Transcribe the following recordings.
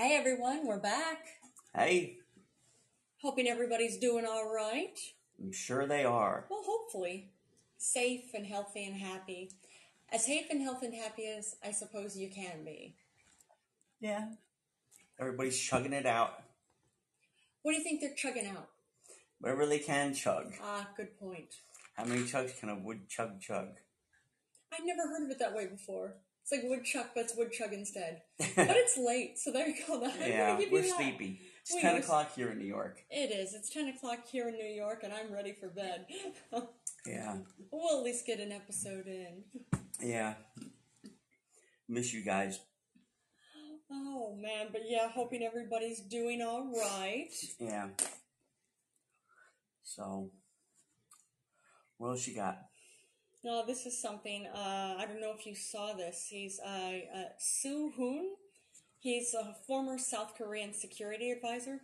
Hey everyone, we're back. Hey, Hoping everybody's doing all right. I'm sure they are. Well, hopefully. Safe and healthy and happy. As safe and healthy and happy as I suppose you can be. Yeah. Everybody's chugging it out. What do you think they're chugging out? Whatever they can chug. Ah, good point. How many chugs can a wood chug chug? I've never heard of it that way before. It's like woodchuck, but it's woodchug instead. But it's late, so there you go. I'm yeah, we're that. sleepy. It's We 10 o'clock here in New York. It is. It's 10 o'clock here in New York, and I'm ready for bed. Yeah. we'll at least get an episode in. Yeah. Miss you guys. Oh, man. But yeah, hoping everybody's doing all right. Yeah. So, what else you got? No, this is something. Uh, I don't know if you saw this. He's uh, uh, Suh Hoon. He's a former South Korean security advisor.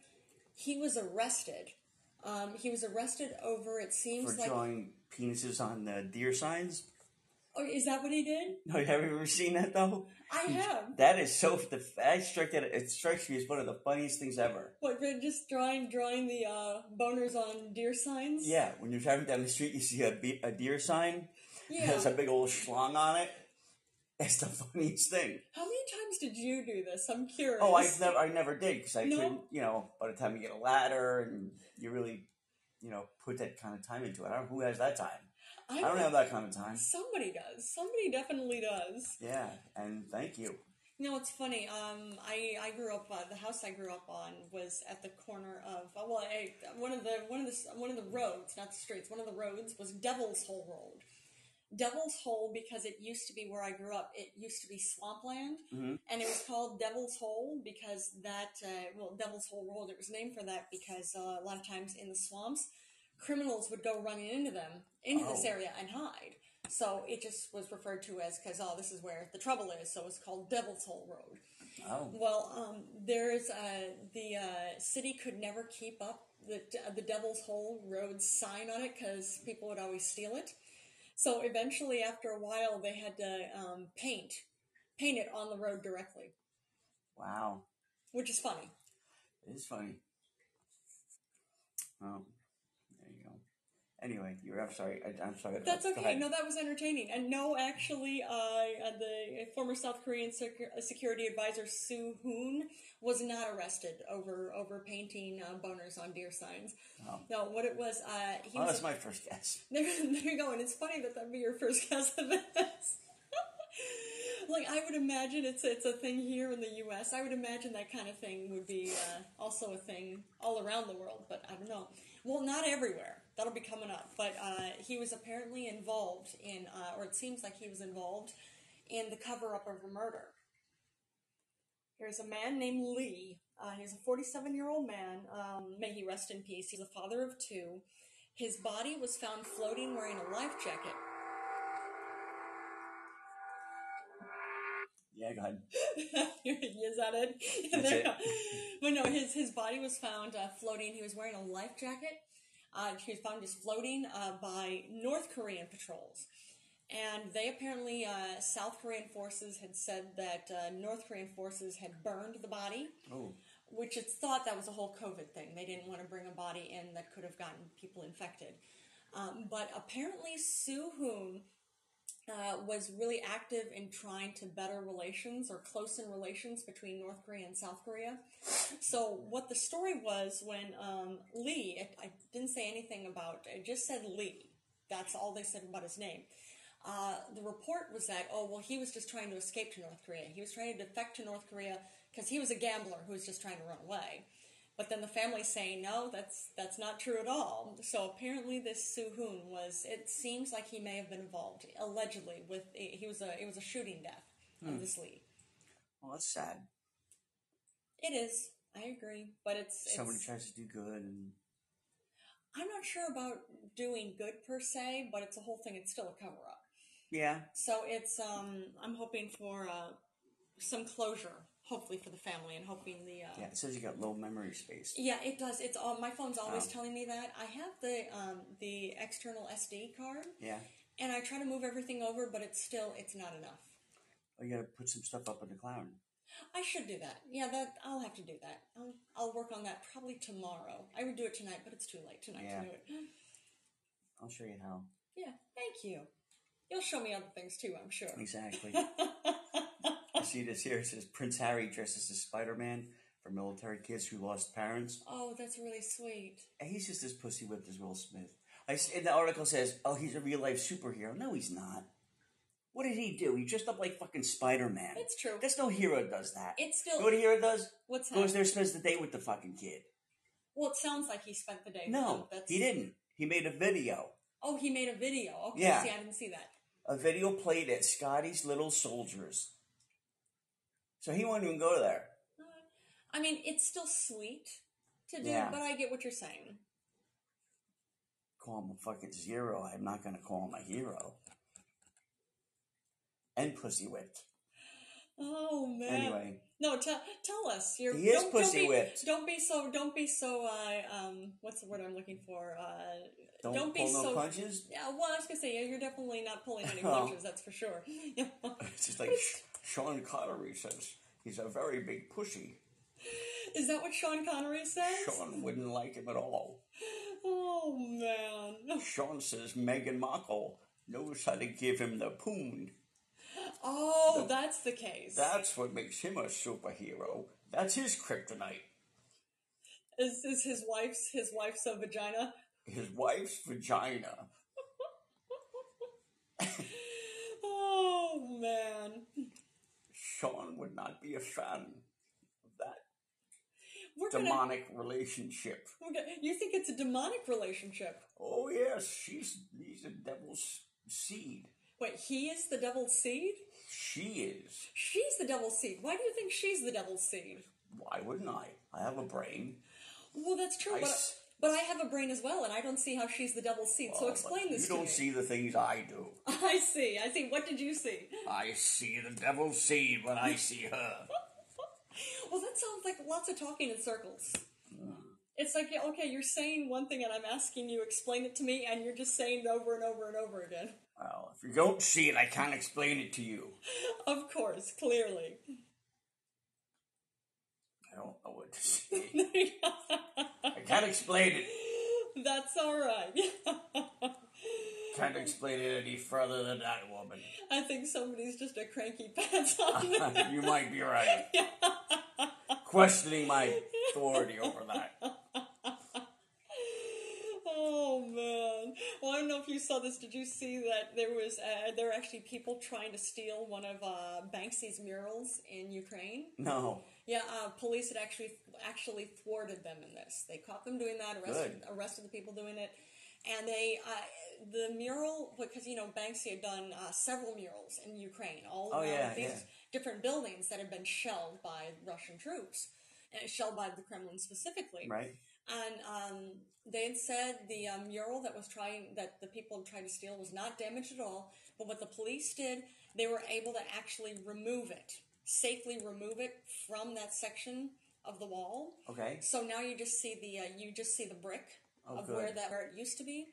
He was arrested. Um, he was arrested over. It seems For like. drawing penises on the deer signs? Oh, is that what he did? No, have you ever seen that though? I have. That is so. The I strike that it strikes me as one of the funniest things ever. What? Just drawing, drawing the uh, boners on deer signs. Yeah, when you're driving down the street, you see a, be- a deer sign. It Yeah. has a big old schlong on it. It's the funniest thing. How many times did you do this? I'm curious. Oh, I never, I never did because I No? couldn't. You know, by the time you get a ladder and you really, you know, put that kind of time into it. I don't. Know who has that time? I don't have that kind of time. Somebody does. Somebody definitely does. Yeah, and thank you. You know, it's funny. Um, I I grew up. Uh, the house I grew up on was at the corner of uh, well, I, one of the one of the one of the roads, not the streets. One of the roads was Devil's Hole Road. Devil's Hole because it used to be where I grew up. It used to be swampland, Mhm. and it was called Devil's Hole because that uh, well, Devil's Hole Road. It was named for that because uh, a lot of times in the swamps, criminals would go running into them into this Oh. area and hide. So it just was referred to as because oh, this is where the trouble is. So it's called Devil's Hole Road. Oh, Well, um, there's uh, the uh, city could never keep up the the Devil's Hole Road sign on it because people would always steal it. So eventually, after a while, they had to um, paint paint it on the road directly, wow, which is funny. it is funny. Go. Anyway, you're. I'm sorry. I, I'm sorry. That's Go okay. ahead. No, that was entertaining. And no, actually, uh, the former South Korean sec- uh, security advisor Suh Hoon was not arrested over over painting uh, boners on deer signs. Oh. No, what it was, uh, he Oh, was that's my first guess. There, there you go. And it's funny that that'd be your first guess of this. like, I would imagine it's it's a thing here in the U.S. I would imagine that kind of thing would be uh, also a thing all around the world, but I don't know. Well, not everywhere. That'll be coming up. But uh, he was apparently involved in, uh, or it seems like he was involved in the cover up of a murder. Here's a man named Lee. Uh, he's a 47 year old man. Um, may he rest in peace. He's a father of two. His body was found floating wearing a life jacket. Yeah, go ahead. Is that it? That's it. But no, his his body was found uh, floating. He was wearing a life jacket. Uh, he was found just floating uh, by North Korean patrols. And they apparently, uh, South Korean forces had said that uh, North Korean forces had burned the body, Oh, which it's thought that was a whole COVID thing. They didn't want to bring a body in that could have gotten people infected. Um, but apparently, Suh Hoon uh, was really active in trying to better relations or close in relations between North Korea and South Korea. So, what the story was when um, Lee, I, didn't say anything about, I just said Lee. That's all they said about his name. Uh, the report was that, oh, well, he was just trying to escape to North Korea. He was trying to defect to North Korea because he was a gambler who was just trying to run away. But then the family's saying, no, that's that's not true at all. So apparently, this Suh Hoon was. It seems like he may have been involved, allegedly, with he was a it was a shooting death of this Lee. well, that's sad. It is. I agree, but it's, Somebody it's tries to do good, and I'm not sure about doing good per se, but it's a whole thing. It's still a cover up. yeah, So it's um I'm hoping for uh, some closure, hopefully for the family, and hoping the uh, yeah. It says you got low memory space. Yeah, it does. It's all my phone's always Oh. telling me that. I have the um, the external SD card, Yeah, and I try to move everything over, but it's still it's not enough. oh, you got to put some stuff up in the cloud. I should do that. Yeah, that I'll have to do that. I'll I'll work on that probably tomorrow. I would do it tonight, but it's too late tonight Yeah. to do it. I'll show you how. Yeah, thank you. You'll show me other things too, I'm sure. Exactly. See this here. It says Prince Harry dresses as Spider Man for military kids who lost parents. oh, that's really sweet. And he's just as pussy whipped as Will Smith. I and the article says, "Oh, he's a real life superhero." No, he's not. What did he do? He dressed up like fucking Spider Man. It's true. That's no hero does that. It's You know still what a hero does? what's Goes there, spends the day with the fucking kid. Well, it sounds like he spent the day. No, he didn't. He made a video. Oh, he made a video. Okay, Yeah. see, I didn't see that. A video played at Scotty's Little Soldiers. So he wouldn't even go there. I mean, it's still sweet to do, Yeah. but I get what you're saying. Call him a fucking zero. I'm not gonna call him a hero. And pussy whipped. Oh man. Anyway, No, tell tell us. You're, He is don't, pussy don't be, whipped. Don't be so. Don't be so. Uh, um, what's the word I'm looking for? Uh, don't, Don't be no so- punches. yeah. Well, I was gonna say yeah, you're definitely not pulling any Oh. punches. That's for sure. It's just like Sean Connery says. He's a very big pussy. Is that what Sean Connery says? Sean wouldn't like him at all. Oh man. Sean says Meghan Markle knows how to give him the poon. Oh, that's the case. That's what makes him a superhero. That's his kryptonite. Is is his wife's his wife's a vagina? His wife's vagina. Oh man. Sean would not be a fan of that We're gonna, demonic relationship. gonna. You think it's a demonic relationship? Oh yes, she's he's a devil's seed. Wait, he is the devil's seed. She is. She's the devil's seed. Why do you think she's the devil's seed? Why wouldn't I? I have a brain. Well, that's true, I but but I have a brain as well, and I don't see how she's the devil's seed. so Oh, explain this You to me. You don't see the things I do. I see. I see. What did you see? I see the devil's seed when I see her. Well, that sounds like lots of talking in circles. Hmm. It's like, yeah, okay, you're saying one thing and I'm asking you explain it to me, and you're just saying it over and over and over again. Well, if you don't see it, I can't explain it to you. Of course, clearly. I don't know what to say. I can't explain it. That's all right. Can't explain it any further than that, woman. I think somebody's just a cranky pants on you might be right. Questioning my authority over that. Oh man! Well, I don't know if you saw this. Did you see that there was uh, there were actually people trying to steal one of uh, Banksy's murals in Ukraine? No. Yeah, uh, police had actually actually thwarted them in this. They caught them doing that, arrested arrested the people doing it, and they uh, the mural because you know Banksy had done uh, several murals in Ukraine, all Oh, around yeah, these yeah. different buildings that had been shelled by Russian troops, and shelled by the Kremlin specifically. Right? And um, they had said the um, mural that was trying that the people tried to steal was not damaged at all. But what the police did, they were able to actually remove it, safely remove it from that section of the wall. Okay. So now you just see the uh, you just see the brick Oh, of good. where that where it used to be.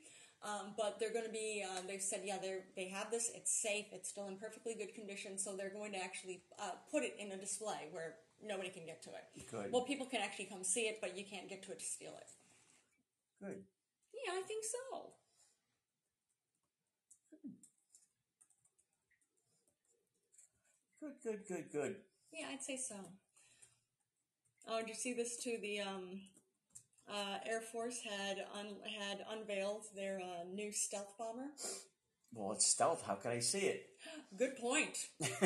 Um, but they're going to be. Uh, they've said, yeah, they they have this. It's safe. It's still in perfectly good condition. So they're going to actually uh, put it in a display where nobody can get to it. Good. Well, people can actually come see it, but you can't get to it to steal it. Good. Yeah, I think so. Good, good, good, good. Yeah, I'd say so. Oh, did you see this too? The um, uh, Air Force had un- had unveiled their uh, new stealth bomber. Well, it's stealth. How can I see it? Good point.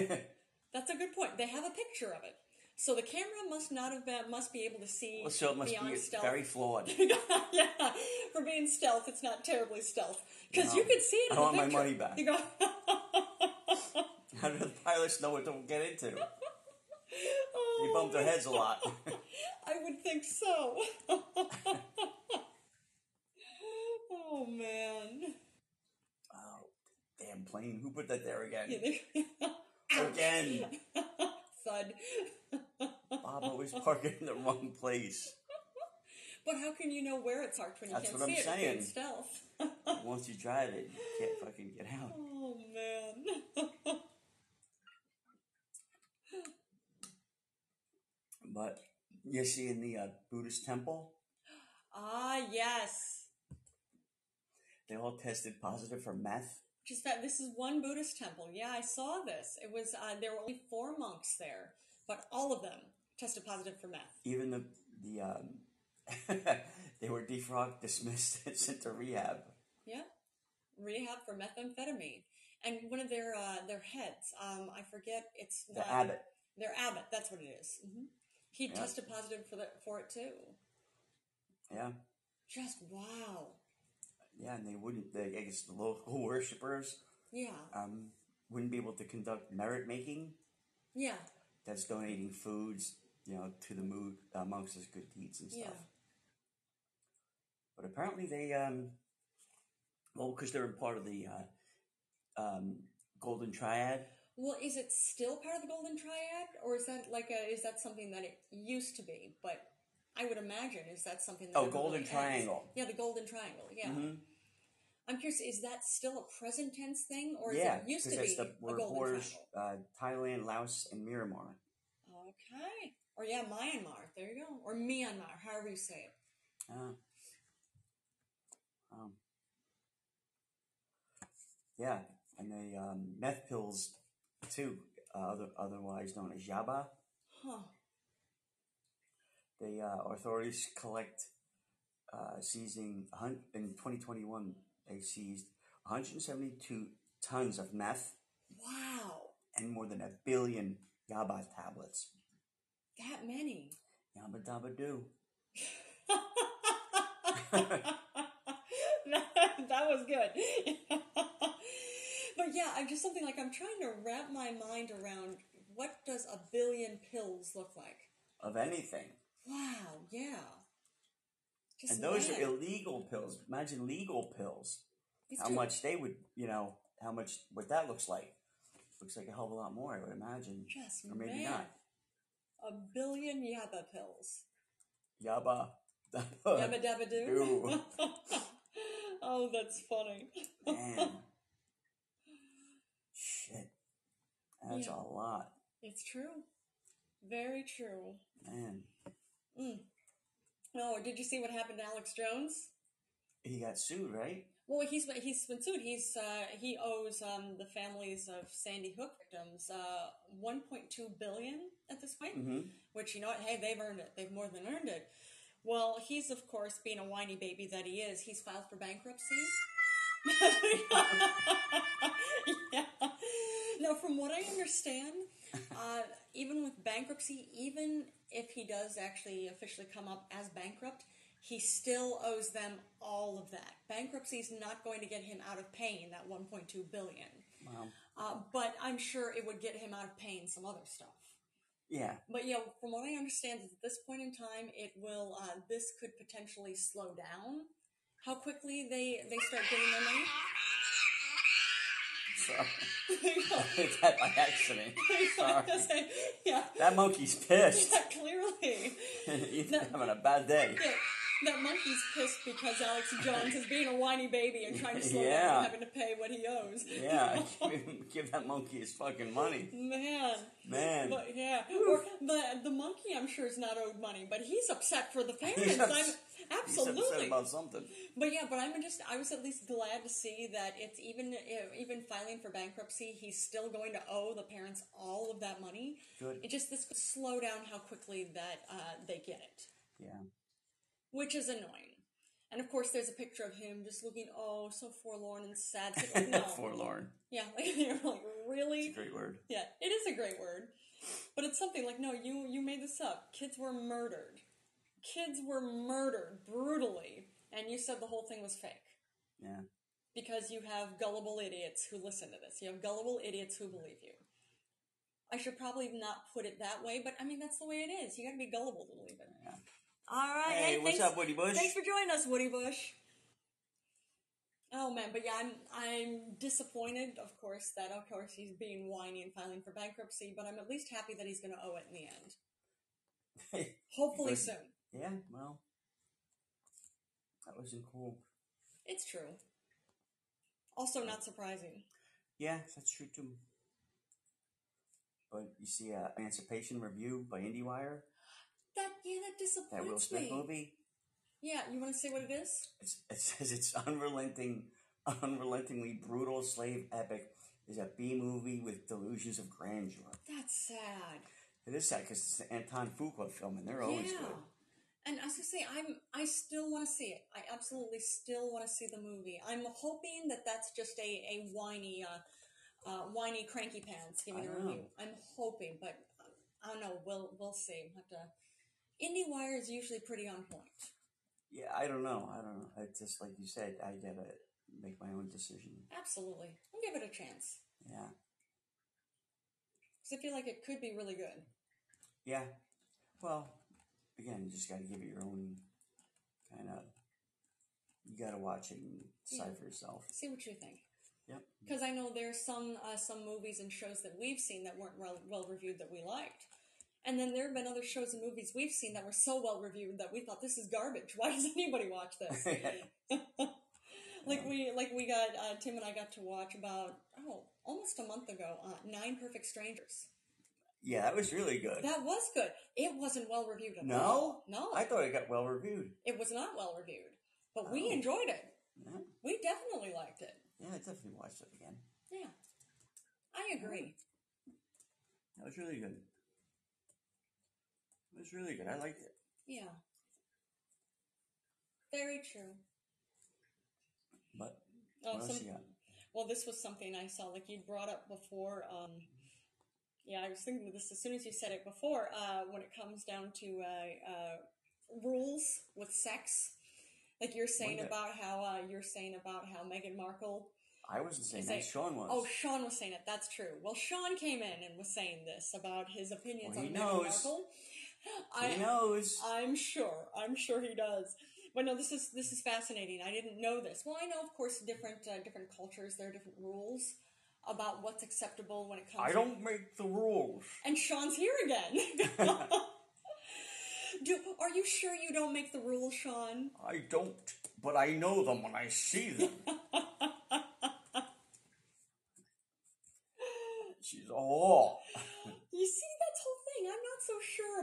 That's a good point. They have a picture of it, so the camera must not have been must be able to see well, so it must beyond be stealth. very flawed. yeah, for being stealth, it's not terribly stealth because No. you could see it. I in the want my money back. You go. How do the pilots know what to get into? They oh, bump their heads a lot. I would think so. oh man. oh, damn plane. Who put that there again? Again. Thud. Bob always parking in the wrong place. But how can you know where it's parked when you That's can't what see I'm it? It's saying. stealth. Once you drive it, you can't fucking get out. oh man. But you see in the uh, Buddhist temple, Ah, yes. they all tested positive for meth. Just that this is one Buddhist temple. Yeah, I saw this. It was uh, there were only four monks there, but all of them tested positive for meth. Even the the um, they were defrocked, dismissed, and sent to rehab. Yeah, rehab for methamphetamine. And one of their uh, their heads, um, I forget, it's The abbot. Their abbot, that's what it is. hmm He Yeah. tested positive for the, for it too. Yeah, Just wow. yeah, and they wouldn't. They, I guess the local worshippers Yeah, um, wouldn't be able to conduct merit making. yeah, That's donating foods, you know, to the mood uh, monks as good deeds and stuff. yeah. But apparently they, um, well, because they're part of the uh, um, Golden Triad. Well, is it still part of the Golden Triad, or is that like a is that something that it used to be? But I would imagine is that something that Oh, really Golden is? Triangle. Yeah, the Golden Triangle. Yeah. Mhm. I'm curious, is that still a present tense thing, or is Yeah, it used to be the Golden borders uh, Thailand, Laos, and Myanmar. Okay. Or yeah, Myanmar. There you go. Or Myanmar, however you say it. Uh, um, yeah, and the um, meth pills too, uh, other, otherwise known as yaba. Huh. The uh, authorities collect uh, seizing hun- in 2021. They seized 172 tons of meth Wow. and more than a billion yaba tablets. That many. Yabba dabba doo. that, that was good. but yeah, I'm just something like I'm trying to wrap my mind around what does a billion pills look like? Of anything. Wow, yeah. Just And those mad. are illegal pills. Imagine legal pills. It's how true. much they would, you know, how much, what that looks like. Looks like a hell of a lot more, I would imagine. Just Or maybe mad. not. A billion yabba pills. Yabba. Yabba dabba doo. Doo. oh, that's funny. Man. That's Yeah. a lot. It's true. Very true. Man. Mm. Oh, did you see what happened to Alex Jones? He got sued, right? Well, he's he's been sued. He's uh, he owes um, the families of Sandy Hook victims uh, 1.2 billion at this point. Mm-hmm. Which you know what? Hey, they've earned it. They've more than earned it. Well, he's of course being a whiny baby that he is. He's filed for bankruptcy. yeah. Now, from what I understand, uh, even with bankruptcy, even if he does actually officially come up as bankrupt, he still owes them all of that. Bankruptcy is not going to get him out of paying that 1.2 billion. Wow. Uh, but I'm sure it would get him out of paying some other stuff. Yeah. But yeah, from what I understand, at this point in time, it will. Uh, this could potentially slow down how quickly they they start getting their money. So, that by accident. Sorry. yeah, That monkey's pissed. yeah, clearly. He's No. having a bad day. Yeah, that monkey's pissed because Alex Jones is being a whiny baby and trying to slow down and having to pay what he owes. Yeah, give, give that monkey his fucking money. Man. Man. But yeah, or the the monkey I'm sure is not owed money, but he's upset for the parents. I'm He's upset absolutely. about something. But yeah, but I'm just I was at least glad to see that it's even uh, even filing for bankruptcy, he's still going to owe the parents all of that money. Good. It just this could slow down how quickly that uh, they get it, Yeah. Which is annoying. And of course, there's a picture of him just looking oh so forlorn and sad. It's like, no. Forlorn. Yeah, like you're like really. It's a great word. Yeah, it is a great word, but it's something like no, you you made this up. Kids were murdered. Kids were murdered brutally, and you said the whole thing was fake Yeah. because you have gullible idiots who listen to this. You have gullible idiots who believe you. I should probably not put it that way, but I mean that's the way it is. You got to be gullible to believe it. All right. Hey, what's thanks, up, Woody Bush? Thanks for joining us, Woody Bush. Oh man, but yeah, I'm I'm disappointed, of course, that of course he's being whiny and filing for bankruptcy, but I'm at least happy that he's going to owe it in the end. Hopefully soon. yeah, well, that wasn't cool. It's true. Also, not surprising. Yeah, that's true too. But you see, uh, Emancipation Review by IndieWire. That yeah, that disappoints That Will Smith me. movie. Yeah, you want to say what it is? It's, it says it's unrelenting, unrelentingly brutal slave epic. Is a B movie with delusions of grandeur. That's sad. It is sad because it's the Antoine Fuqua film, and they're always yeah. good. And as I say, I'm I still want to see it. I absolutely still want to see the movie. I'm hoping that that's just a a whiny, uh, uh, whiny cranky pants giving a review. I'm hoping, but uh, I don't know. We'll we'll see. We'll have to. IndieWire is usually pretty on point. Yeah, I don't know. I don't know. It's just like you said. I gotta make my own decision. Absolutely, I'll give it a chance Yeah, because I feel like it could be really good. yeah. Well, again, you just gotta give it your own kind of. You gotta watch it and decide for yourself. See what you think. Yep. Because I know there's some uh, some movies and shows that we've seen that weren't well, well reviewed that we liked, and then there have been other shows and movies we've seen that were so well reviewed that we thought this is garbage. Why does anybody watch this? like we like we got uh, Tim and I got to watch about oh almost a month ago uh, Nine Perfect Strangers. yeah, that was really good. That was good. It wasn't well reviewed at No? all. No, I thought it got well reviewed. it was not well reviewed, but we Oh. enjoyed it. Yeah, We definitely liked it. yeah, I definitely watched it again. Yeah, I agree. That was really good. It was really good. I liked it. Yeah. Very true. But Oh, what some, well, this was something I saw, like you brought up before. Um, yeah, I was thinking of this as soon as you said it before. Uh, when it comes down to uh, uh, rules with sex, like you're saying about how uh, you're saying about how Meghan Markle. I wasn't saying that. Sean was. Oh, Sean was saying it. That's true. Well, Sean came in and was saying this about his opinions Well, on he Meghan knows. He knows. I'm sure. I'm sure he does. But no, this is this is fascinating. I didn't know this. Well, I know, of course, different uh, different cultures. There are different rules about what's acceptable when it comes. I to- don't make the rules. And Sean's here again. Do are you sure you don't make the rules, Sean? I don't, but I know them when I see them. She's a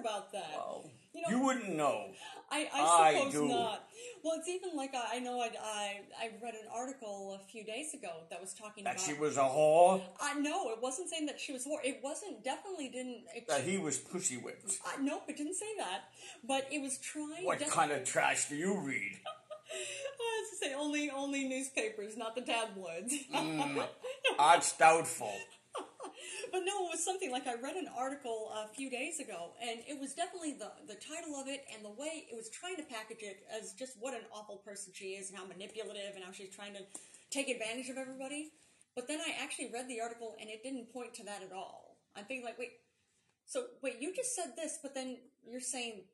about that. Well, You know- you wouldn't know. I, I I suppose do. not. Well, it's even like I, I know I, I I read an article a few days ago that was talking That about. she was a whore. I know it wasn't saying that she was whore. It wasn't definitely didn't. It, That he was pussy whipped. I, nope, it didn't say that. But it was trying. What kind of trash do you read? I was to say only only newspapers, not the tabloids. Mm. That's doubtful. But no, it was something like I read an article a few days ago, and it was definitely the the title of it and the way it was trying to package it as just what an awful person she is and how manipulative and how she's trying to take advantage of everybody. But then I actually read the article and it didn't point to that at all. I'm thinking like, wait, so wait, you just said this, but then you're saying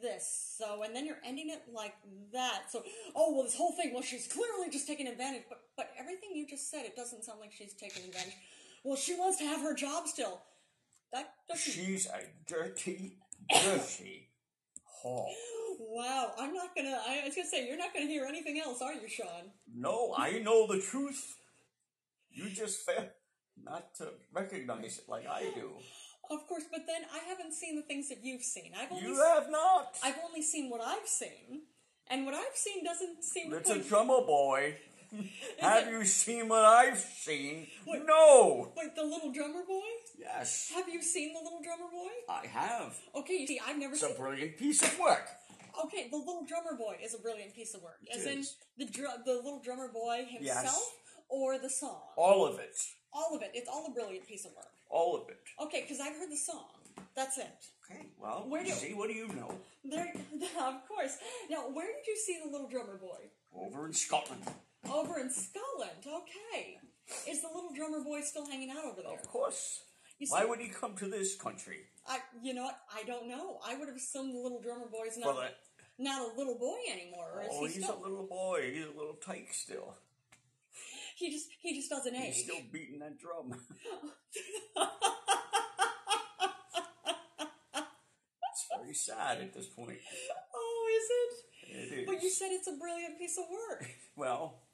this, so and then you're ending it like that. So, oh well, this whole thing, well, she's clearly just taking advantage, but but everything you just said, it doesn't sound like she's taking advantage. Well, she wants to have her job still. That doesn't. She's a dirty, dirty whore. Wow, I'm not gonna. I was gonna say you're not gonna hear anything else, are you, Sean? No, I know the truth. You just fail not to recognize it like I do. Of course, but then I haven't seen the things that you've seen. I've only You have not. I've only seen what I've seen, and what I've seen doesn't seem to Little point. drummer boy. Have you seen what I've seen? Wait. No. Wait, the little drummer boy? Yes, Have you seen the little drummer boy? I have. Okay, you see, I've never seen it. It's a brilliant piece of work. Okay, the little drummer boy is a brilliant piece of work. It As in is. the dr- the little drummer boy himself, Yes. or the song. All of it. All of it. It's all a brilliant piece of work. All of it. Okay, because I've heard the song. That's it. Okay, well, Where do- see, what do you know? There, of course. Now, where did you see the little drummer boy? Over in Scotland. Over in Scotland. Okay. Is the little drummer boy still hanging out over there? Of course. See, Why would he come to this country? I, you know what? I don't know. I would have assumed the little drummer boy's not the, uh, not a little boy anymore. Oh, he he's still? a little boy. He's a little tyke still. He just he just doesn't age. He's still beating that drum. it's very sad at this point. oh, is it? It is. But you said it's a brilliant piece of work. well,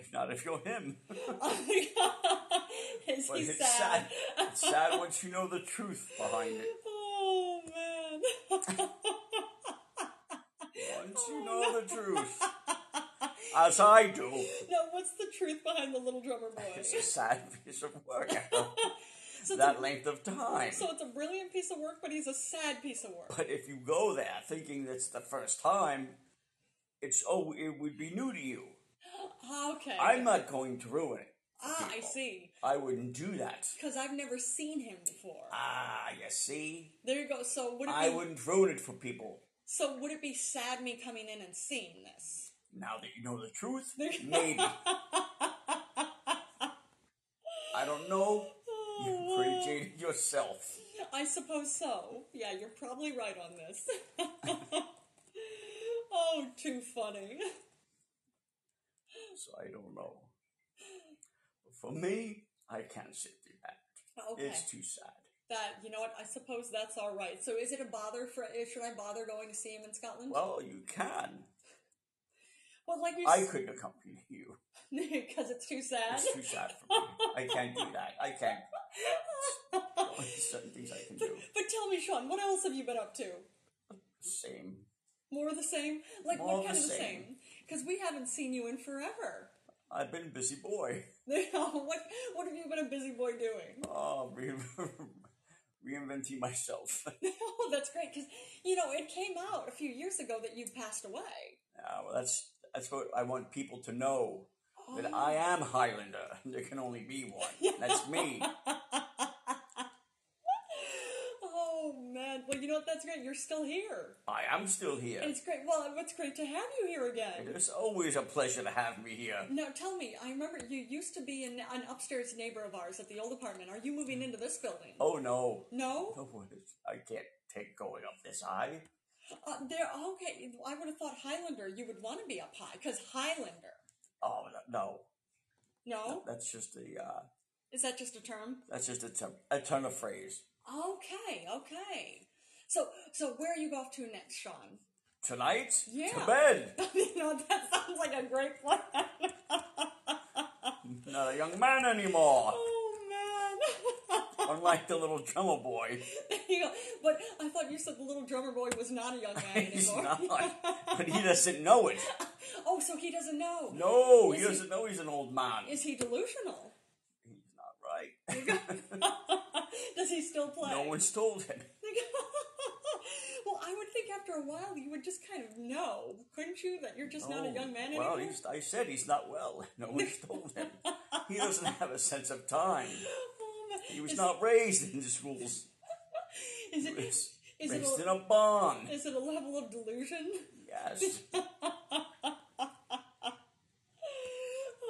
if not, if you're him. oh my god. Is But he it's sad? sad. It's sad once you know the truth behind it. Oh man. Once oh, you know no. the truth. As I do. No, what's the truth behind the little drummer boy? It's a sad piece of work. So that a, length of time. so it's a brilliant piece of work, but he's a sad piece of work. But if you go there thinking that's the first time, it's oh, it would be new to you. Ah, Okay. I'm not going to ruin it. ah, I see. I wouldn't do that. Because I've never seen him before. Ah, you see, There you go. So would it I be? wouldn't ruin it for people. So would it be sad me coming in and seeing this? Now that you know the truth, maybe. I don't know. You created yourself. I suppose so. Yeah, you're probably right on this. oh, too funny. So I don't know. But for me, I can't sit through that. Okay. It's too sad. That you know what? I suppose that's all right. So is it a bother for? Eh, should I bother going to see him in Scotland? Well, you can. Well, like I couldn't accompany you. because it's too sad. It's too sad for me. I can't do that. I can't. There's certain things I can but, do. but tell me, Sean, what else have you been up to? Same. More of the same? Like More what of kind the of the same. same? Because we haven't seen you in forever. I've been a busy boy. what what have you been a busy boy doing? Oh, re- reinventing myself. oh, that's great because you know it came out a few years ago that you passed away. Yeah, well, that's that's what I want people to know. That Oh. I am Highlander. There can only be one. That's me. oh man, well you know? That's great. You're still here, I am still here. and it's great. Well, it's great to have you here again. It's always a pleasure to have me here. Now tell me, I remember you used to be an, an upstairs neighbor of ours at the old apartment. Are you moving into this building? Oh no. No, Oh, I can't take going up this high. uh, there. Okay, I would have thought Highlander. You would want to be up high because Highlander. Oh no, No, that's just a uh, is that just a term? that's just a term, a ton of phrase. Okay, okay. So, so where are you off to next, Sean? Tonight, Yeah. to bed. you know, that sounds like a great plan. Not a young man anymore. oh man. Unlike the little drummer boy. You. But I thought you said the little drummer boy was not a young man anymore. He's not, but he doesn't know it. oh, so he doesn't know. No, Is he he- doesn't know he's an old man. Is he delusional? He's not right. Does he still play? no one's told him. well, I would think after a while you would just kind of know, couldn't you, that you're just not a young man Well, anymore? he's, I said he's not well. No one's told him. He doesn't have a sense of time. Man. He was is, not raised in the schools. Is it? Is it raised a- in a barn. Is it a level of delusion? Yes.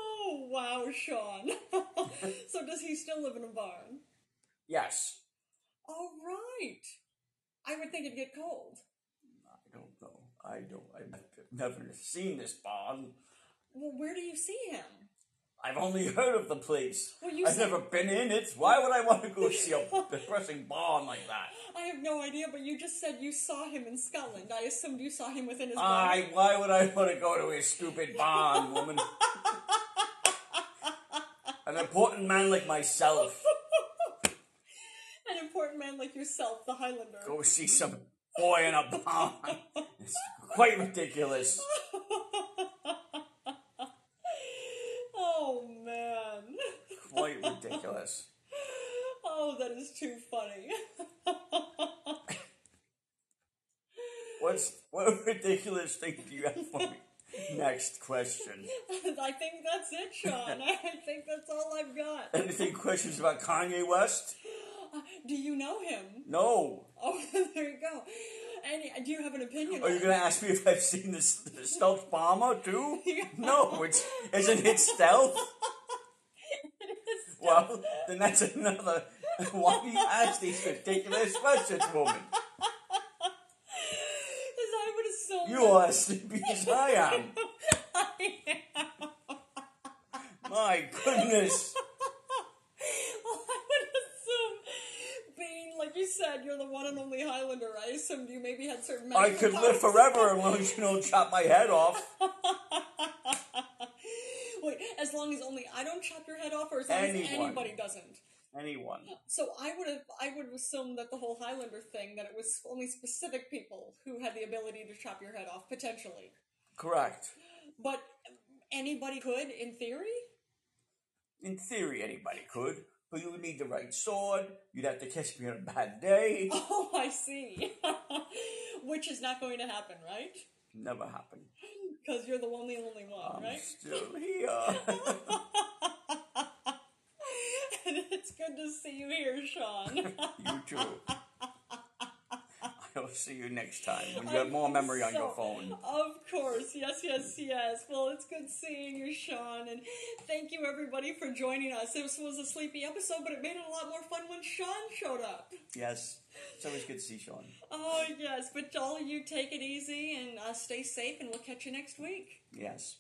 Oh wow, Sean. so does he still live in a barn? Yes. All right. I would think it'd get cold. I don't know. I don't. I've never seen this barn. Well, where do you see him? I've only heard of the place. Well, you I've said- never been in it. Why would I want to go see a depressing barn like that? I have no idea, but you just said you saw him in Scotland. I assumed you saw him within his. I. Why would I want to go to a stupid barn, woman? An important man like myself. An important man like yourself, the Highlander. Go see some boy in a barn. Quite ridiculous. oh man. Quite ridiculous. Oh, that is too funny. What's what ridiculous thing do you have for me? Next question. I think that's it, Sean. I think that's all I've got. Anything questions about Kanye West? Uh, do you know him? No. Oh, there you go. And do you have an opinion? Are you gonna ask me if I've seen this the stealth bomber too? No, it's isn't it stealth? it? Well, then that's another. Why do you ask these ridiculous questions, woman? Because I would assume You are as sleepy as I am. My goodness. well, I would assume, being like you said, you're the one and only I you maybe had certain. I could live forever as long as you don't chop my head off. Wait, as long as only I don't chop your head off, or as long as anybody doesn't. Anyone. So I would have, I would assume that the whole Highlander thing, that it was only specific people who had the ability to chop your head off, potentially. Correct. But anybody could, in theory? In theory, anybody could, but you would need the right sword. You'd have to catch me on a bad day. Oh, I see. Which is not going to happen, right? Never happen. Because you're the only, only one, I'm right? still here. and it's good to see you here, Sean. you too. I'll see you next time when you have more memory on your phone. Of course, yes, yes, yes. Well, it's good seeing you, Sean, and thank you everybody for joining us. This was a sleepy episode, but it made it a lot more fun when Sean showed up. Yes, it's always good to see Sean. Oh yes, but all of you take it easy and uh, stay safe, and we'll catch you next week. Yes.